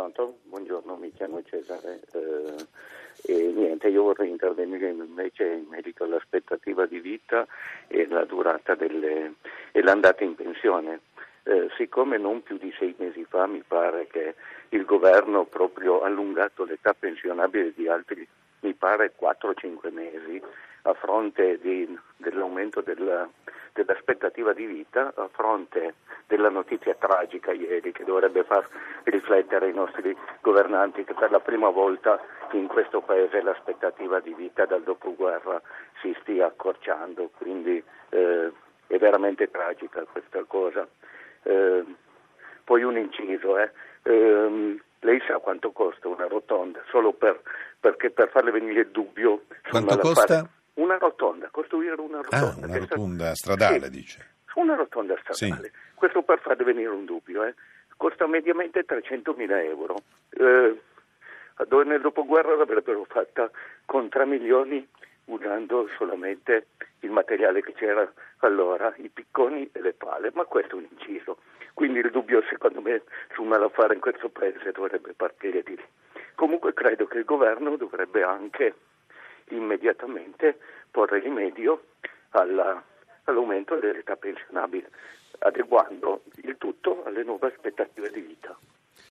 Pronto? Buongiorno, mi chiamo Cesare. Eh, niente, io vorrei intervenire invece in merito all'aspettativa di vita e la durata delle, e l'andata in pensione. Eh, siccome non più di sei mesi fa mi pare che il governo proprio allungato l'età pensionabile di altri, mi pare 4-5 mesi, a fronte di, dell'aumento della, dell'aspettativa di vita, a fronte della notizia tragica ieri che dovrebbe far riflettere i nostri governanti che per la prima volta in questo paese l'aspettativa di vita dal dopoguerra si stia accorciando, quindi eh, è veramente tragica questa cosa. Eh, poi un inciso, eh. eh, lei sa quanto costa una rotonda, solo per, perché per farle venire il dubbio. Quanto costa? Una rotonda, costruire una Ah, rotonda. una che rotonda stradale, Sì. dice. Una rotonda stradale. Questo per farle venire un dubbio. eh. Costa mediamente 300.000 euro. Eh, dove nel dopoguerra l'avrebbero fatta con 3 milioni usando solamente il materiale che c'era allora, i picconi e le pale, ma questo è un inciso. Quindi il dubbio secondo me sul malaffare in questo paese dovrebbe partire di lì. Comunque credo che il governo dovrebbe anche immediatamente porre rimedio alla- all'aumento dell'età pensionabile, adeguando il tutto alle nuove aspettative di vita.